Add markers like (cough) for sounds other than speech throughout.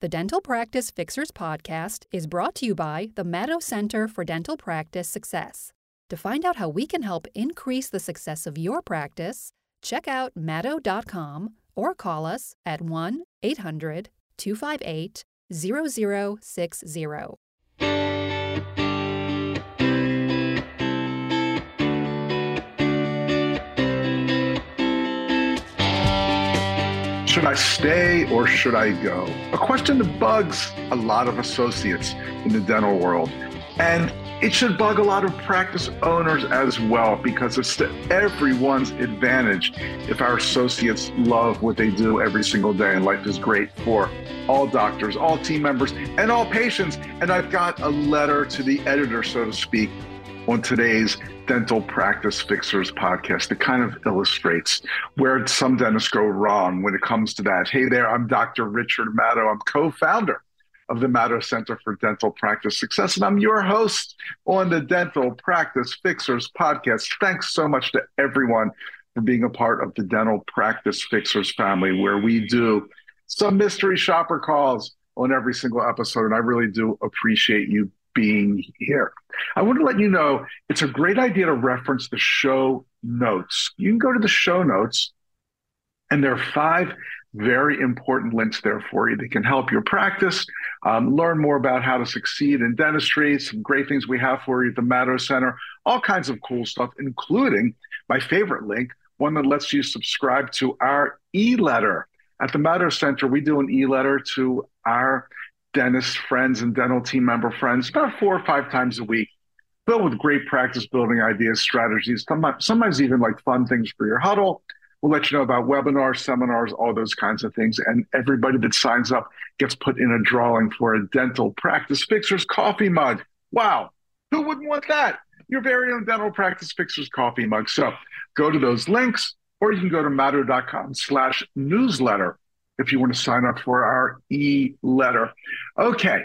The Dental Practice Fixers podcast is brought to you by the Madow Center for Dental Practice Success. To find out how we can help increase the success of your practice, check out madow.com or call us at 1 800 258 0060. Should I stay or should I go? A question that bugs a lot of associates in the dental world. And it should bug a lot of practice owners as well because it's to everyone's advantage if our associates love what they do every single day and life is great for all doctors, all team members, and all patients. And I've got a letter to the editor, so to speak, on today's Dental Practice Fixers podcast that kind of illustrates where some dentists go wrong when it comes to that. Hey there, I'm Dr. Richard Madow. I'm co founder of the Madow Center for Dental Practice Success, and I'm your host on the Dental Practice Fixers podcast. Thanks so much to everyone for being a part of the Dental Practice Fixers family, where we do some mystery shopper calls on every single episode. And I really do appreciate you being here. I want to let you know it's a great idea to reference the show notes. You can go to the show notes, and there are five very important links there for you that can help your practice, um, learn more about how to succeed in dentistry, some great things we have for you at the Madow Center, all kinds of cool stuff, including my favorite link, one that lets you subscribe to our e letter. At the Madow Center, we do an e letter to our dentist friends and dental team member friends about four or five times a week, filled with great practice building ideas, strategies, sometimes even like fun things for your huddle. We'll let you know about webinars, seminars, all those kinds of things. And everybody that signs up gets put in a drawing for a dental practice fixers coffee mug. Wow. Who wouldn't want that? Your very own dental practice fixers coffee mug. So go to those links, or you can go to madow.com slash newsletter if you want to sign up for our e letter. Okay.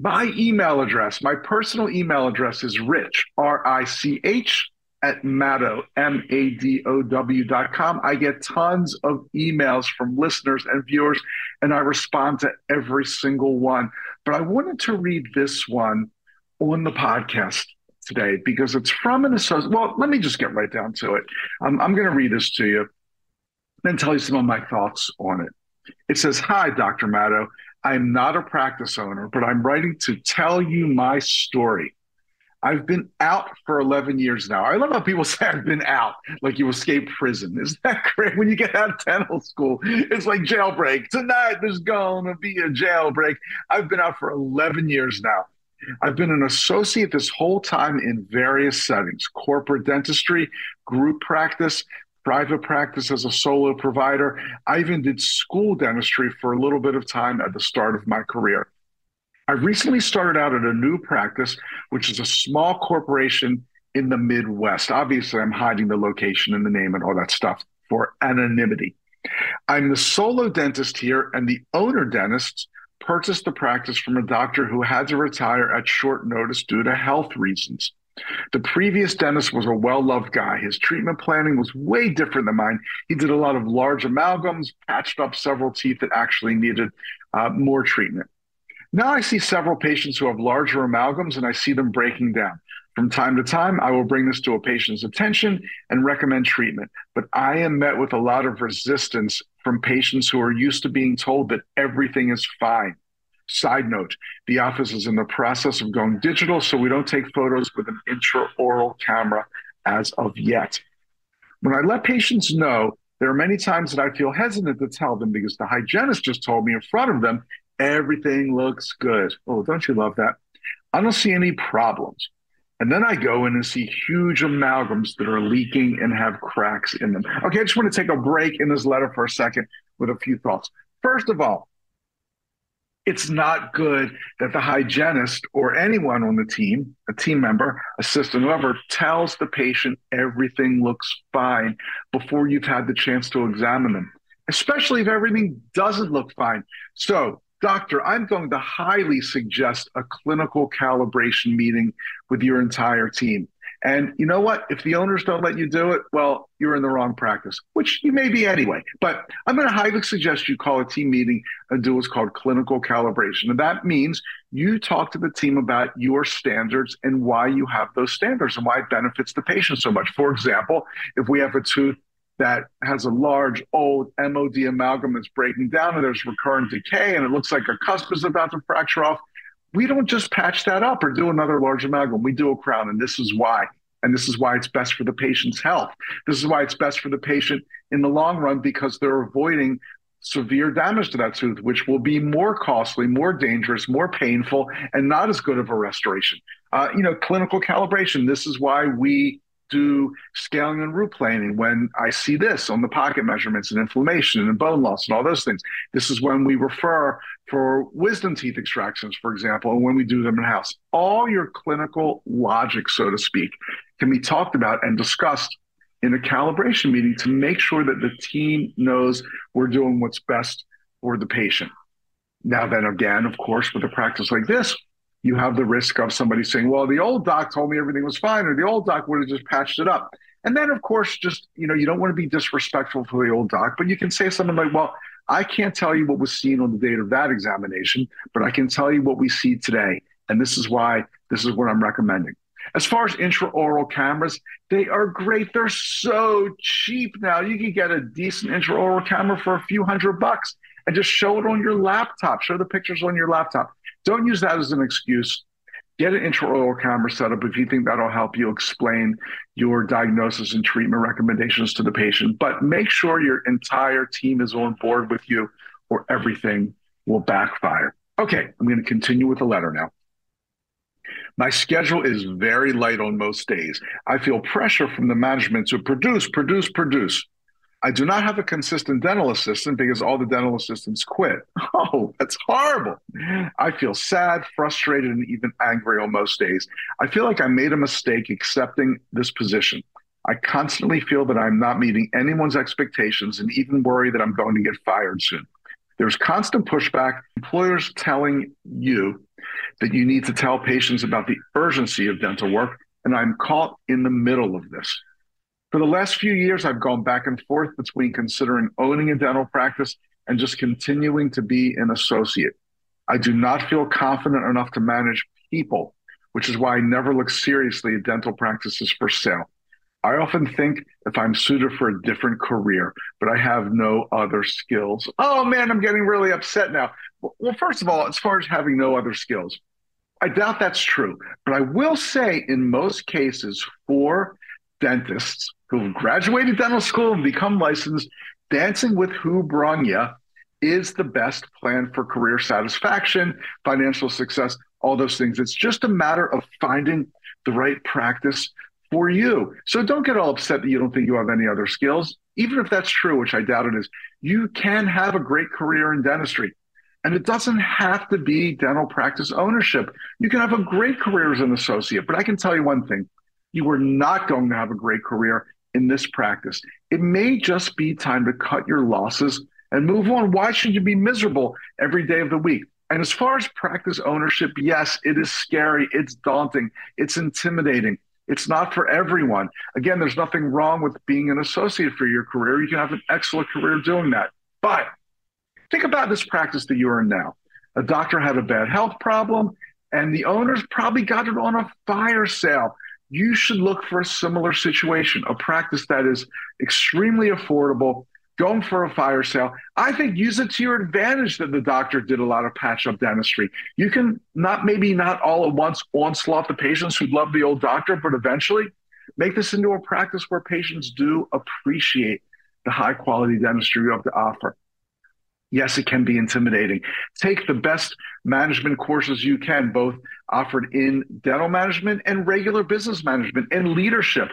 My email address, my personal email address is rich, R I C H, at Madow, M A D O W dot com. I get tons of emails from listeners and viewers, and I respond to every single one. But I wanted to read this one on the podcast today because it's from an associate. Well, let me just get right down to it. Um, I'm going to read this to you and tell you some of my thoughts on it. It says, Hi, Dr. Madow. I'm not a practice owner, but I'm writing to tell you my story. I've been out for 11 years now. I love how people (laughs) say I've been out, like you escaped prison. Isn't that (laughs) great? When you get out of dental school, it's like jailbreak. Tonight there's going to be a jailbreak. I've been out for 11 years now. I've been an associate this whole time in various settings corporate dentistry, group practice, private practice as a solo provider. I even did school dentistry for a little bit of time at the start of my career. I recently started out at a new practice, which is a small corporation in the Midwest. Obviously, I'm hiding the location and the name and all that stuff for anonymity. I'm the solo dentist here, and the owner dentist purchased the practice from a doctor who had to retire at short notice due to health reasons. The previous dentist was a well loved guy. His treatment planning was way different than mine. He did a lot of large amalgams, patched up several teeth that actually needed uh, more treatment. Now I see several patients who have larger amalgams and I see them breaking down. From time to time, I will bring this to a patient's attention and recommend treatment. But I am met with a lot of resistance from patients who are used to being told that everything is fine. Side note, the office is in the process of going digital, so we don't take photos with an intraoral camera as of yet. When I let patients know, there are many times that I feel hesitant to tell them because the hygienist just told me in front of them, everything looks good. Oh, don't you love that? I don't see any problems. And then I go in and see huge amalgams that are leaking and have cracks in them. Okay, I just want to take a break in this letter for a second with a few thoughts. First of all, it's not good that the hygienist or anyone on the team, a team member, assistant, whoever, tells the patient everything looks fine before you've had the chance to examine them, especially if everything doesn't look fine. So, doctor, I'm going to highly suggest a clinical calibration meeting with your entire team. And you know what? If the owners don't let you do it, well, you're in the wrong practice, which you may be anyway. But I'm going to highly suggest you call a team meeting and do what's called clinical calibration. And that means you talk to the team about your standards and why you have those standards and why it benefits the patient so much. For example, if we have a tooth that has a large old MOD amalgam that's breaking down and there's recurrent decay and it looks like a cusp is about to fracture off, we don't just patch that up or do another large amalgam. We do a crown, and this is why. And this is why it's best for the patient's health. This is why it's best for the patient in the long run because they're avoiding severe damage to that tooth, which will be more costly, more dangerous, more painful, and not as good of a restoration. Uh, you know, clinical calibration. This is why we do scaling and root planing when I see this on the pocket measurements and inflammation and bone loss and all those things. This is when we refer for wisdom teeth extractions, for example, and when we do them in house. All your clinical logic, so to speak, can be talked about and discussed in a calibration meeting to make sure that the team knows we're doing what's best for the patient. Now, then again, of course, with a practice like this, you have the risk of somebody saying, well, the old doc told me everything was fine, or the old doc would have just patched it up. And then, of course, just, you know, you don't want to be disrespectful to the old doc, but you can say something like, well, I can't tell you what was seen on the date of that examination, but I can tell you what we see today. And this is why this is what I'm recommending. As far as intraoral cameras, they are great. They're so cheap now. You can get a decent intraoral camera for a few hundred bucks and just show it on your laptop. Show the pictures on your laptop. Don't use that as an excuse. Get an intraoral camera set up if you think that'll help you explain your diagnosis and treatment recommendations to the patient. But make sure your entire team is on board with you, or everything will backfire. Okay, I'm going to continue with the letter now. My schedule is very light on most days. I feel pressure from the management to produce, produce, produce. I do not have a consistent dental assistant because all the dental assistants quit. (laughs) Oh, that's horrible. I feel sad, frustrated, and even angry on most days. I feel like I made a mistake accepting this position. I constantly feel that I'm not meeting anyone's expectations and even worry that I'm going to get fired soon. There's constant pushback, employers telling you that you need to tell patients about the urgency of dental work, and I'm caught in the middle of this. For the last few years, I've gone back and forth between considering owning a dental practice and just continuing to be an associate. I do not feel confident enough to manage people, which is why I never look seriously at dental practices for sale. I often think if I'm suited for a different career, but I have no other skills. Oh man, I'm getting really upset now. Well, first of all, as far as having no other skills, I doubt that's true. But I will say, in most cases, for dentists who've graduated dental school and become licensed, dancing with who brung you is the best plan for career satisfaction, financial success, all those things. It's just a matter of finding the right practice for you. So don't get all upset that you don't think you have any other skills. Even if that's true, which I doubt it is, you can have a great career in dentistry. And it doesn't have to be dental practice ownership. You can have a great career as an associate. But I can tell you one thing you are not going to have a great career in this practice. It may just be time to cut your losses and move on. Why should you be miserable every day of the week? And as far as practice ownership, yes, it is scary. It's daunting. It's intimidating. It's not for everyone. Again, there's nothing wrong with being an associate for your career. You can have an excellent career doing that. But think about this practice that you're in now. A doctor had a bad health problem, and the owners probably got it on a fire sale you should look for a similar situation, a practice that is extremely affordable, going for a fire sale. I think use it to your advantage that the doctor did a lot of patch up dentistry. You can not maybe not all at once onslaught the patients who love the old doctor, but eventually make this into a practice where patients do appreciate the high quality dentistry you have to offer. Yes, it can be intimidating. Take the best management courses you can, both offered in dental management and regular business management and leadership.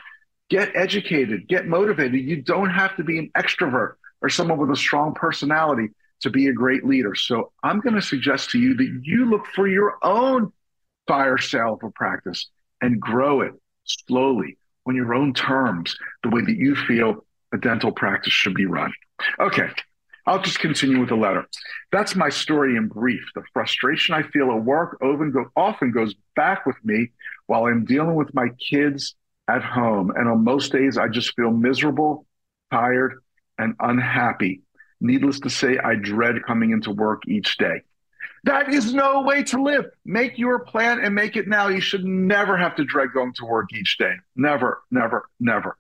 Get educated, get motivated. You don't have to be an extrovert or someone with a strong personality to be a great leader. So I'm going to suggest to you that you look for your own fire sale for practice and grow it slowly on your own terms, the way that you feel a dental practice should be run. Okay, I'll just continue with the letter. That's my story in brief. The frustration I feel at work often, go, often goes back with me while I'm dealing with my kids at home. And on most days, I just feel miserable, tired, and unhappy. Needless to say, I dread coming into work each day. That is no way to live. Make your plan and make it now. You should never have to dread going to work each day. Never, never, never.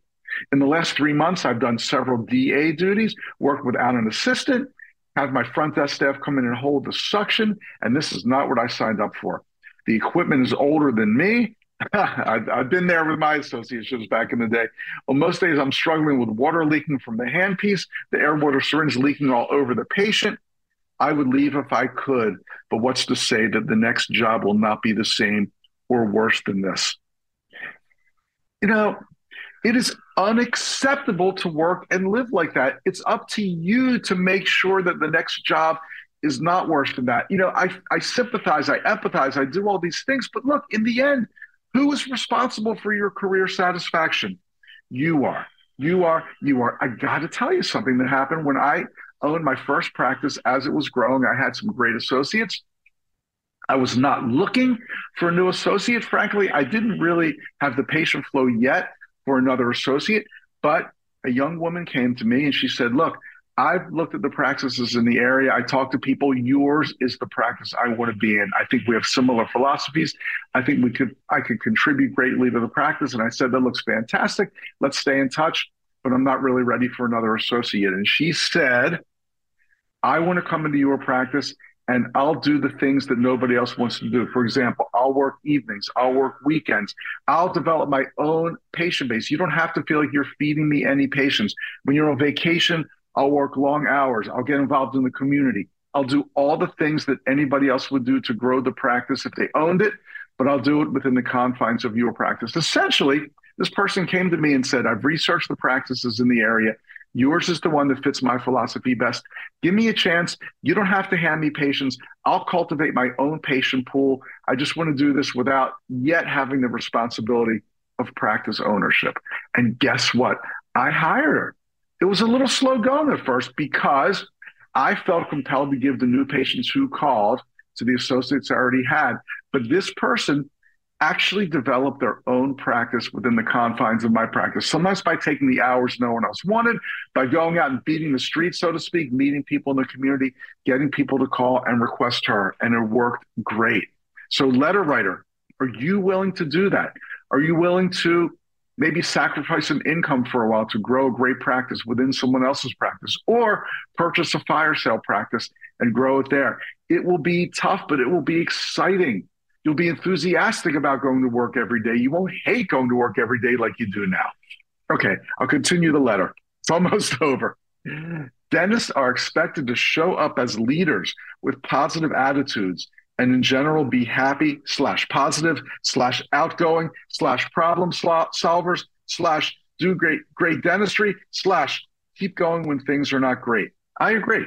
In the last three months, I've done several DA duties, worked without an assistant, have my front desk staff come in and hold the suction, and this is not what I signed up for. The equipment is older than me. (laughs) I've, I've, been there with my associations back in the day. On most days, I'm struggling with water leaking from the handpiece, the air water syringe leaking all over the patient. I would leave if I could, but what's to say that the next job will not be the same or worse than this? You know, it is unacceptable to work and live like that. It's up to you to make sure that the next job is not worse than that. You know, I, I sympathize, I empathize, I do all these things, but look, in the end, who is responsible for your career satisfaction? You are. You are. You are. I got to tell you something that happened when I owned my first practice as it was growing. I had some great associates. I was not looking for a new associate. Frankly, I didn't really have the patient flow yet for another associate, but a young woman came to me and she said, Look, I've looked at the practices in the area. I talk to people. Yours is the practice I want to be in. I think we have similar philosophies. I think we could I could contribute greatly to the practice. And I said, that looks fantastic. Let's stay in touch. But I'm not really ready for another associate. And she said, I want to come into your practice and I'll do the things that nobody else wants to do. For example, I'll work evenings, I'll work weekends, I'll develop my own patient base. You don't have to feel like you're feeding me any patients. When you're on vacation, I'll work long hours, I'll get involved in the community. I'll do all the things that anybody else would do to grow the practice if they owned it, but I'll do it within the confines of your practice. Essentially, this person came to me and said, I've researched the practices in the area. Yours is the one that fits my philosophy best. Give me a chance. You don't have to hand me patients. I'll cultivate my own patient pool. I just want to do this without yet having the responsibility of practice ownership. And guess what? I hired her. It was a little slow going at first because I felt compelled to give the new patients who called to the associates I already had. But this person actually develop their own practice within the confines of my practice. Sometimes by taking the hours no one else wanted, by going out and beating the streets, so to speak, meeting people in the community, getting people to call and request her. And it worked great. So, letter writer, are you willing to do that? Are you willing to maybe sacrifice some income for a while to grow a great practice within someone else's practice or purchase a fire sale practice and grow it there? It will be tough, but it will be exciting You'll be enthusiastic about going to work every day. You won't hate going to work every day like you do now. Okay, I'll continue the letter. It's (laughs) almost over. Dentists are expected to show up as leaders with positive attitudes and in general be happy slash positive slash outgoing slash problem solvers slash do great great dentistry slash keep going when things are not great. I agree.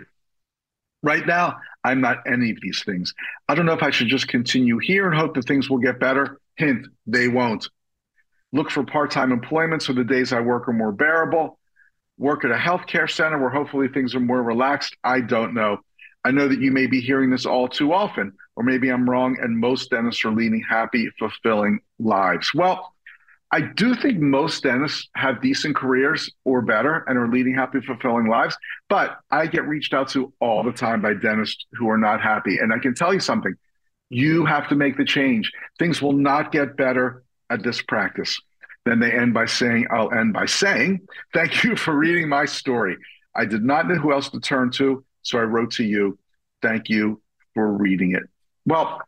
Right now, I'm not any of these things. I don't know if I should just continue here and hope that things will get better. Hint, they won't. Look for part time employment so the days I work are more bearable. Work at a healthcare center where hopefully things are more relaxed. I don't know. I know that you may be hearing this all too often, or maybe I'm wrong, and most dentists are leading happy, fulfilling lives. Well, I do think most dentists have decent careers or better and are leading happy, fulfilling lives. But I get reached out to all the time by dentists who are not happy. And I can tell you something you have to make the change. Things will not get better at this practice. Then they end by saying, I'll end by saying, Thank you for reading my story. I did not know who else to turn to, so I wrote to you. Thank you for reading it. Well,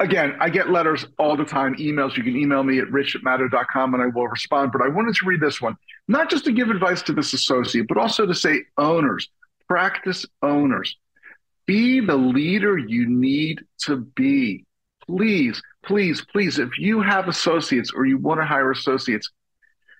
again, I get letters all the time, emails. You can email me at rich at and I will respond. But I wanted to read this one, not just to give advice to this associate, but also to say owners, practice owners, be the leader you need to be. Please, please, please, if you have associates or you want to hire associates,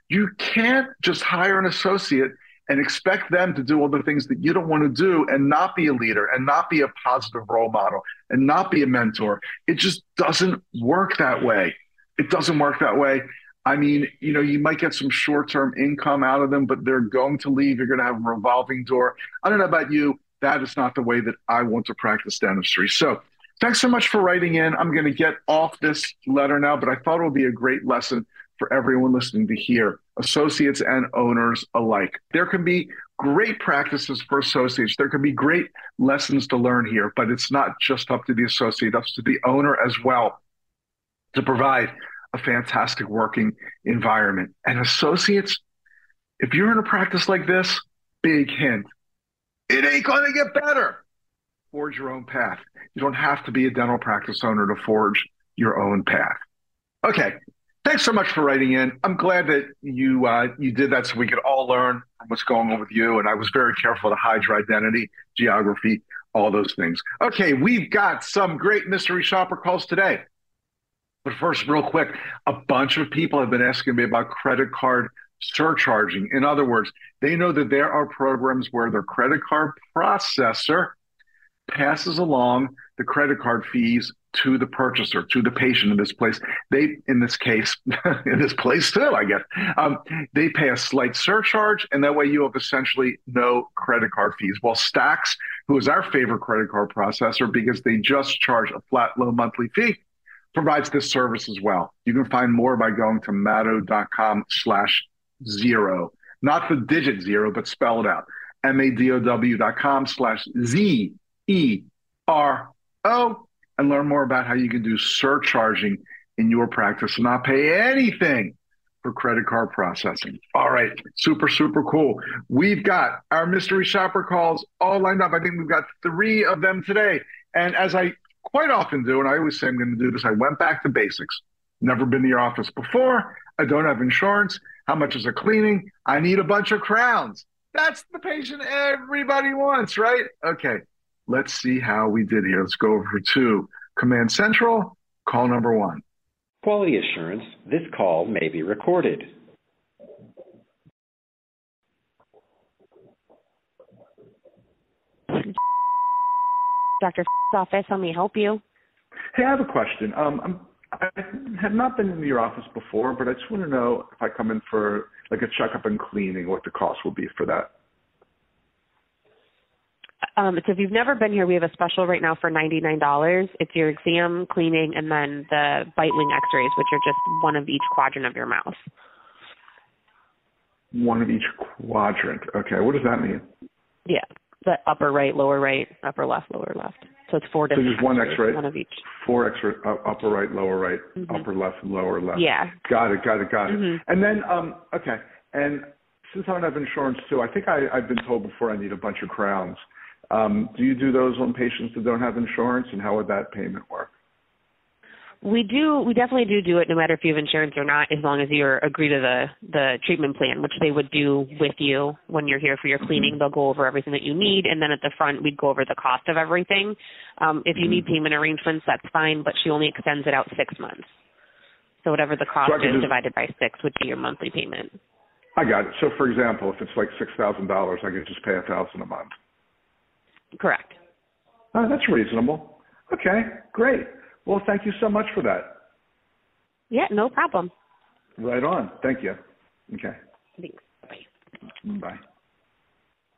you can't just hire an associate and expect them to do all the things that you don't want to do and not be a leader and not be a positive role model and not be a mentor. It just doesn't work that way. It doesn't work that way. I mean, you know, you might get some short term income out of them, but they're going to leave. You're going to have a revolving door. I don't know about you. That is not the way that I want to practice dentistry. So, thanks so much for writing in. I'm going to get off this letter now, but I thought it would be a great lesson for everyone listening to hear, associates and owners alike. There can be great practices for associates. There can be great lessons to learn here, but it's not just up to the associate, it's to the owner as well to provide a fantastic working environment. And associates, if you're in a practice like this, big hint, it ain't going to get better. Forge your own path. You don't have to be a dental practice owner to forge your own path. Okay, thanks so much for writing in. I'm glad that you uh, you did that so we could all learn what's going on with you. And I was very careful to hide your identity, geography, all those things. Okay, we've got some great mystery shopper calls today. But first, real quick, a bunch of people have been asking me about credit card surcharging. In other words, they know that there are programs where their credit card processor passes along the credit card fees to the purchaser, to the patient in this place. They, in this case, (laughs) in this place too, I guess, um, they pay a slight surcharge, and that way you have essentially no credit card fees. Well, Stax, who is our favorite credit card processor because they just charge a flat, low monthly fee, provides this service as well. You can find more by going to madow.com slash zero, not the digit zero, but spell it out. M-A-D-O-W dot com slash Z E R O and learn more about how you can do surcharging in your practice and not pay anything for credit card processing. All right, super, super cool. We've got our mystery shopper calls all lined up. I think we've got three of them today. And as I quite often do, and I always say I'm going to do this, I went back to basics. Never been to your office before. I don't have insurance. How much is a cleaning? I need a bunch of crowns. That's the patient everybody wants, right? Okay, let's see how we did here. Let's go over to Command Central, call number one. Quality assurance, this call may be recorded. Dr. office, how may I help you? Hey, I have a question. Um, I'm, I have not been in your office before, but I just want to know if I come in for like a checkup and cleaning, what the cost will be for that. Um, so if you've never been here, we have a special right now for $99. It's your exam, cleaning, and then the bite wing x-rays, which are just one of each quadrant of your mouth. One of each quadrant. Okay. What does that mean? Yeah. The upper right, lower right, upper left, lower left. So it's four different. So just one X-ray. One of each. Four X-ray, upper right, lower right, mm-hmm. upper left, and lower left. Yeah. Got it. Got it. Got it. Mm-hmm. And then, um, okay. And since I don't have insurance too, I think I, I've been told before I need a bunch of crowns. Um, do you do those on patients that don't have insurance, and how would that payment work? We do. We definitely do do it, no matter if you have insurance or not, as long as you agree to the the treatment plan, which they would do with you when you're here for your cleaning. Mm-hmm. They'll go over everything that you need, and then at the front, we'd go over the cost of everything. Um, if you mm-hmm. need payment arrangements, that's fine, but she only extends it out six months. So whatever the cost so is just, divided by six would be your monthly payment. I got it. So for example, if it's like six thousand dollars, I could just pay a thousand a month. Correct. Oh, that's reasonable. Okay, great. Well, thank you so much for that. Yeah, no problem. Right on. Thank you. Okay. Thanks. Bye. Bye.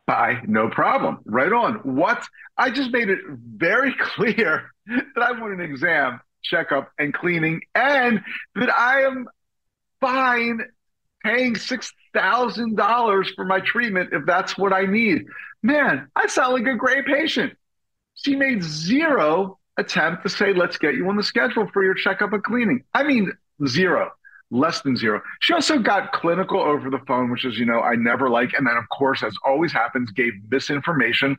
Bye. No problem. Right on. What? I just made it very (laughs) clear that I want an exam, checkup, and cleaning, and that I am fine paying $6,000 for my treatment if that's what I need. Man, I sound like a great patient. She made zero attempt to say, let's get you on the schedule for your checkup and cleaning. I mean, zero, less than zero. She also got clinical over the phone, which is, you know, I never like. And then, of course, as always happens, gave misinformation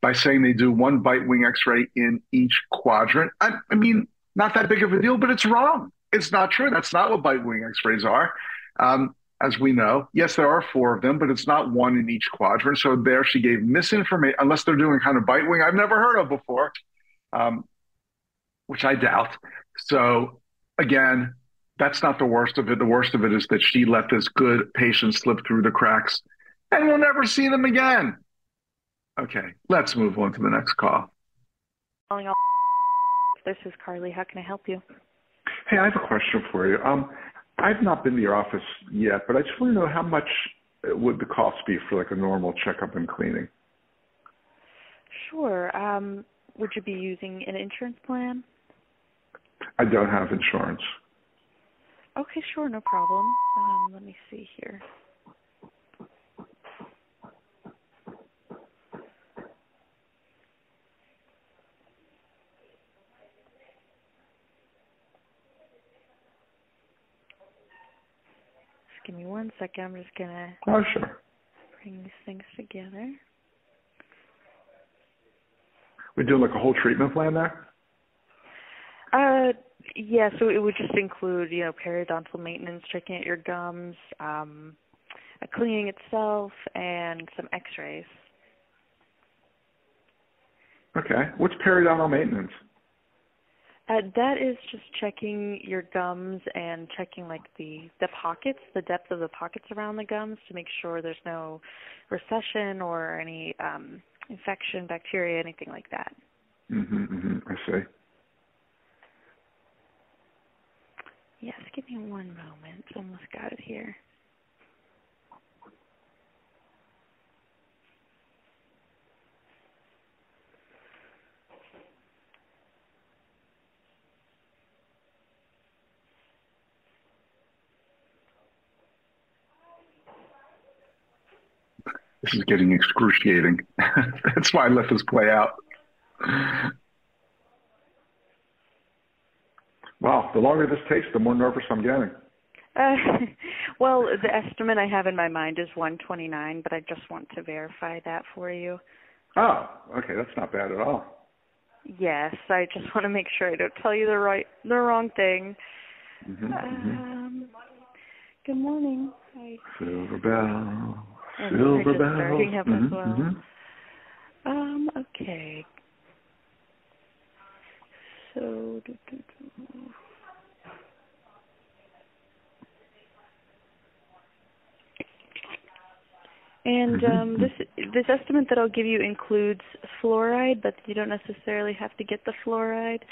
by saying they do one bite wing x ray in each quadrant. I, I mean, not that big of a deal, but it's wrong. It's not true. That's not what bite wing x rays are. Um, as we know. Yes, there are four of them, but it's not one in each quadrant. So there she gave misinformation, unless they're doing kind of bite wing I've never heard of before, um, which I doubt. So again, that's not the worst of it. The worst of it is that she let this good patient slip through the cracks and we'll never see them again. Okay, let's move on to the next call. (laughs) This is Carly. How can I help you? Hey, I have a question for you. Um, I've not been to your office yet, but I just want to know how much would the cost be for like a normal checkup and cleaning? Sure. Um, would you be using an insurance plan? I don't have insurance. Okay, sure, no problem. Um, let me see here. Just give me one second. I'm just gonna Oh, sure. bring these things together. We doing like a whole treatment plan there? Uh, yeah. So it would just include, you know, periodontal maintenance, checking out your gums, um, a cleaning itself, and some X-rays. Okay. What's periodontal maintenance? Uh, that is just checking your gums and checking like the the pockets, the depth of the pockets around the gums to make sure there's no recession or any um, infection, bacteria, anything like that. Mm-hmm, mm-hmm. I see. Yes, give me one moment. Almost got it here. This is getting excruciating. (laughs) That's why I let this play out. Wow, the longer this takes, the more nervous I'm getting. Uh, (laughs) well, the estimate I have in my mind is 129, but I just want to verify that for you. Oh, okay, that's not bad at all. Yes, I just want to make sure I don't tell you the right, the wrong thing. Mm-hmm, mm-hmm. Um, good morning. Hi. Silver bell, And silver we're just bell. starting up as well. mhm. Um, okay. So, do, do, do. and Mhm, um, this this estimate that I'll give you includes fluoride, but you don't necessarily have to get the fluoride.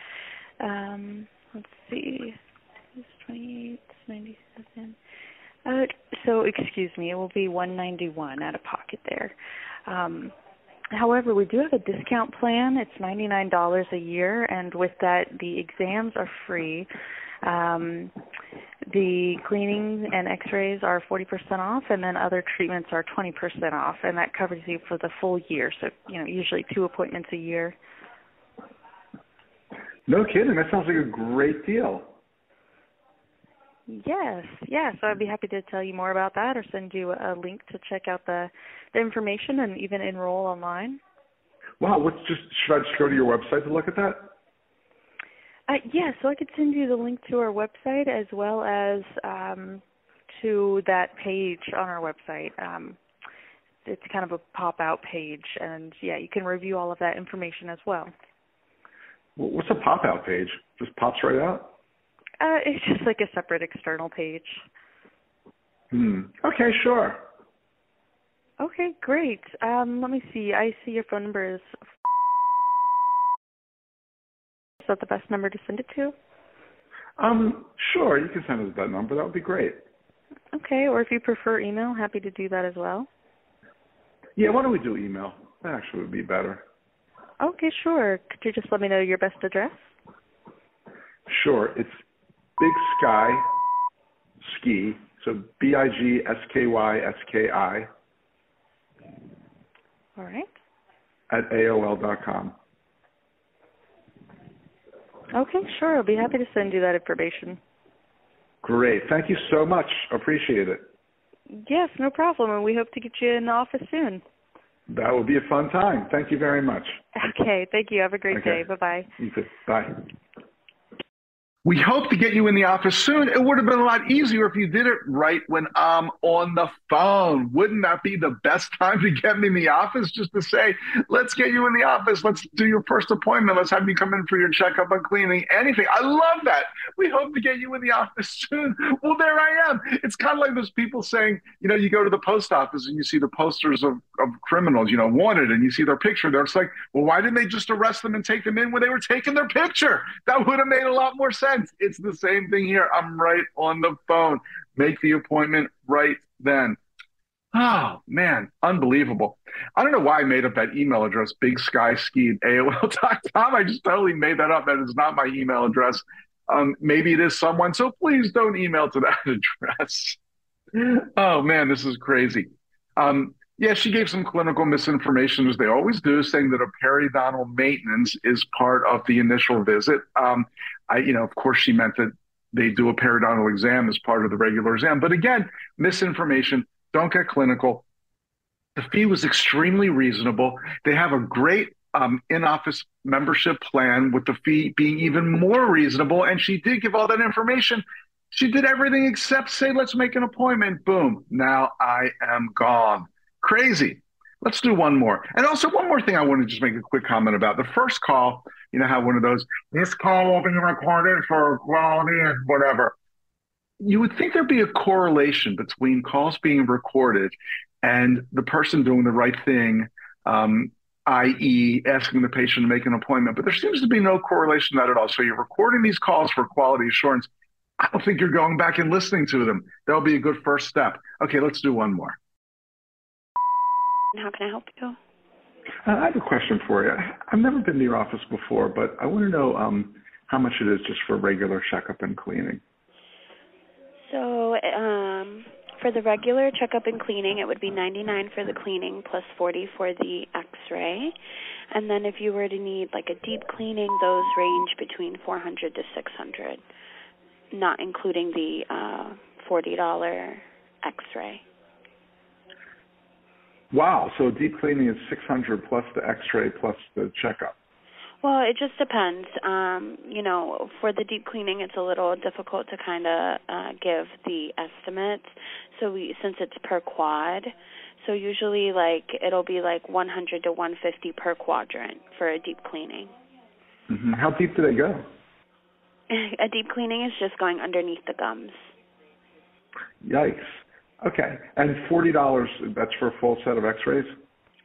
Um, let's see, it's 28, 97. Uh, so excuse me, it will be 191 out of pocket there. Um, However, we do have a discount plan. It's $99 a year, and with that, the exams are free. Um, the cleaning and x-rays are 40% off, and then other treatments are 20% off, and that covers you for the full year. So, you know, usually two appointments a year. No kidding. That sounds like a great deal. Yes, yeah. So I'd be happy to tell you more about that, or send you a link to check out the the information and even enroll online. Wow, what's just should I just go to your website to look at that? Uh, yeah, so I could send you the link to our website as well as um, to that page on our website. Um, it's kind of a pop-out page, and yeah, you can review all of that information as well. Wh- What's a pop out page? Just pops right out? Uh, it's just like a separate external page. Hmm. Okay, sure. Okay, great. Um, let me see. I see your phone number is. Is that the best number to send it to? Um, sure, you can send us that number. That would be great. Okay, or if you prefer email, happy to do that as well. Yeah, why don't we do email? That actually would be better. Okay, sure. Could you just let me know your best address? Sure. It's Big Sky Ski. So B I G S K Y S K I All right. at AOL dot com. Okay, sure. I'll be happy to send you that information. Great. Thank you so much. Appreciate it. Yes, no problem. And we hope to get you in the office soon. That will be a fun time. Thank you very much. Okay, thank you. Have a great Okay. day. Bye bye. You too. Bye. We hope to get you in the office soon. It would have been a lot easier if you did it right when I'm on the phone. Wouldn't that be the best time to get me in the office? Just to say, let's get you in the office. Let's do your first appointment. Let's have you come in for your checkup and cleaning, anything. I love that. We hope to get you in the (laughs) office soon. Well, there I am. It's kind of like those people saying, you know, you go to the post office and you see the posters of, of criminals, you know, wanted, and you see their picture there. It's like, well, why didn't they just arrest them and take them in when they were taking their picture? That would have made a lot more sense. It's the same thing here. I'm right on the phone. Make the appointment right then. Oh man, unbelievable. I don't know why I made up that email address, big sky ski at AOL.com. I just totally made that up. That is not my email address Um, maybe it is someone, so please don't email to that (laughs) address. oh man, this is crazy. Um, yeah, she gave some clinical misinformation, as they always do, saying that a periodontal maintenance is part of the initial visit. Um, I, you know, of course, she meant that they do a periodontal exam as part of the regular exam. But again, misinformation. Don't get clinical. The fee was extremely reasonable. They have a great um, in-office membership plan with the fee being even more reasonable. And she did give all that information. She did everything except say, "Let's make an appointment." Boom! Now I am gone. Crazy. Let's do one more. And also, one more thing I want to just make a quick comment about. The first call, you know, how one of those, this call will be recorded for quality and whatever. You would think there'd be a correlation between calls being recorded and the person doing the right thing, um, i.e., asking the patient to make an appointment. But there seems to be no correlation to that at all. So you're recording these calls for quality assurance. I don't think you're going back and listening to them. That'll be a good first step. Okay, let's do one more. How can I help you? Uh, I have a question for you. I've never been to your office before, but I want to know um, how much it is just for regular checkup and cleaning. So, um, for the regular checkup and cleaning, it would be 99 for the cleaning plus 40 for the x-ray. And then if you were to need like a deep cleaning, those range between 400 to 600, not including the uh, $40 x-ray. Wow. So deep cleaning is 600 plus the x-ray plus the checkup. Well, it just depends. Um, you know, for the deep cleaning, it's a little difficult to kind of uh, give the estimates. So we, since it's per quad, so usually like it'll be like 100 to 150 per quadrant for a deep cleaning. Mm-hmm. How deep do they go? (laughs) a deep cleaning is just going underneath the gums. Yikes. Okay. And forty dollars that's for a full set of x rays?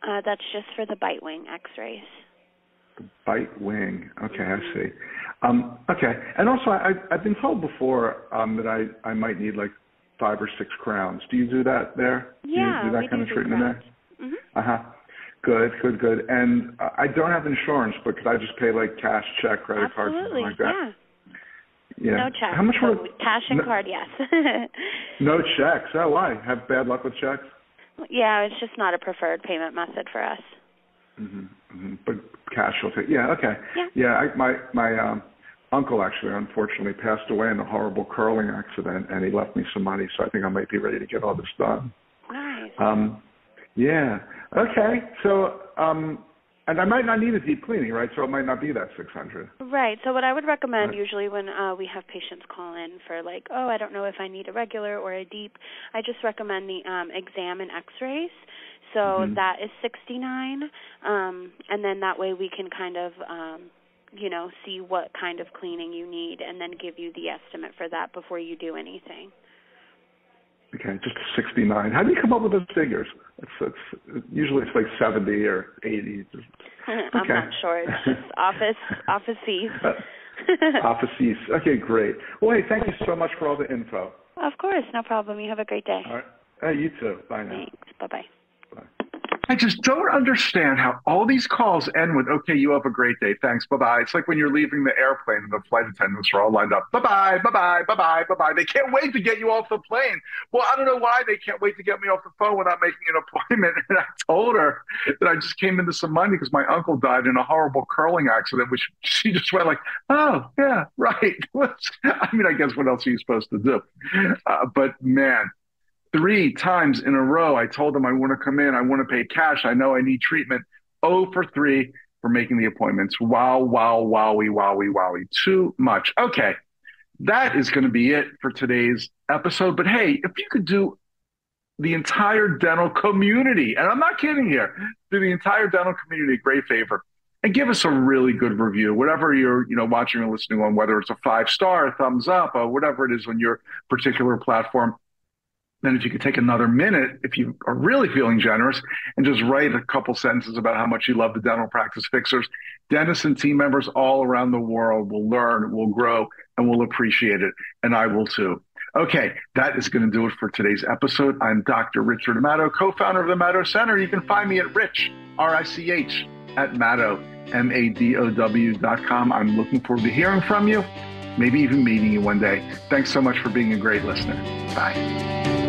Uh that's just for the bite wing x rays. The bite wing. Okay, mm-hmm. I see. Um, okay. And also I I've been told before um that I, I might need like five or six crowns. Do you do that there? Yeah. Do you do that we kind do of treatment crowns. there? Mm-hmm. Uh huh. Good, good, good. And uh, I don't have insurance, but could I just pay like cash, check, credit Absolutely. card, something like that? Yeah. Yeah. No check. How much so? Cash and no, card, yes. (laughs) no checks. Oh, why? Have bad luck with checks? yeah, it's just not a preferred payment method for us. Mhm. Mm-hmm. But cash will take. Yeah. Okay. Yeah. Yeah. I, my my um, uncle actually, unfortunately, passed away in a horrible curling accident, and he left me some money. So I think I might be ready to get all this done. Nice. Um. Yeah. Okay. So um, and I might not need a deep cleaning, right? So it might not be that 600. Right. So what I would recommend Right. usually when uh, we have patients call in for like, oh, I don't know if I need a regular or a deep, I just recommend the um, exam and X-rays. So Mhm. that is 69, um, and then that way we can kind of, um, you know, see what kind of cleaning you need, and then give you the estimate for that before you do anything. Okay, just 69. How do you come up with those figures? It's, it's usually it's like 70 or 80. (laughs) I'm not sure. It's just (laughs) office office fees. Uh, office fees. Okay, great. Well, hey, thank you so much for all the info. Of course, no problem. You have a great day. All right. Hey, you too. Bye now. Thanks. Bye bye. I just don't understand how all these calls end with, okay, you have a great day. Thanks. Bye bye. It's like when you're leaving the airplane and the flight attendants are all lined up. Bye bye. Bye bye. Bye bye. Bye bye. They can't wait to get you off the plane. Well, I don't know why they can't wait to get me off the phone without making an appointment. (laughs) And I told her that I just came into some money because my uncle died in a horrible curling accident, which she just went like, oh, yeah, right. (laughs) I mean, I guess what else are you supposed to do? Uh, but man, three times in a row. I told them I want to come in. I want to pay cash. I know I need treatment. Oh for three for making the appointments. Wow, wow, wowie, wowie, wowie. Too much. Okay. That is going to be it for today's episode. But hey, if you could do the entire dental community, and I'm not kidding here, do the entire dental community a great favor and give us a really good review, whatever you're, you know, watching or listening on, whether it's a five star, a thumbs up, or whatever it is on your particular platform then if you could take another minute, if you are really feeling generous, and just write a couple sentences about how much you love the dental practice fixers, dentists and team members all around the world will learn, will grow, and will appreciate it. And I will too. Okay, that is going to do it for today's episode. I'm Dr. Richard Madow, co-founder of the Madow Center. You can find me at Rich, R-I-C-H, at Madow, M-A-D-O-W dot com. I'm looking forward to hearing from you. maybe even meeting you one day. Thanks so much for being a great listener. Bye.